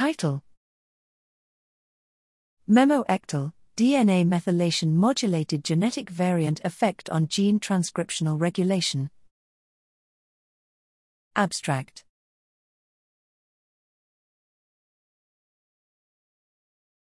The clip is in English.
Title Memoectal DNA methylation modulated genetic variant effect on gene transcriptional regulation. Abstract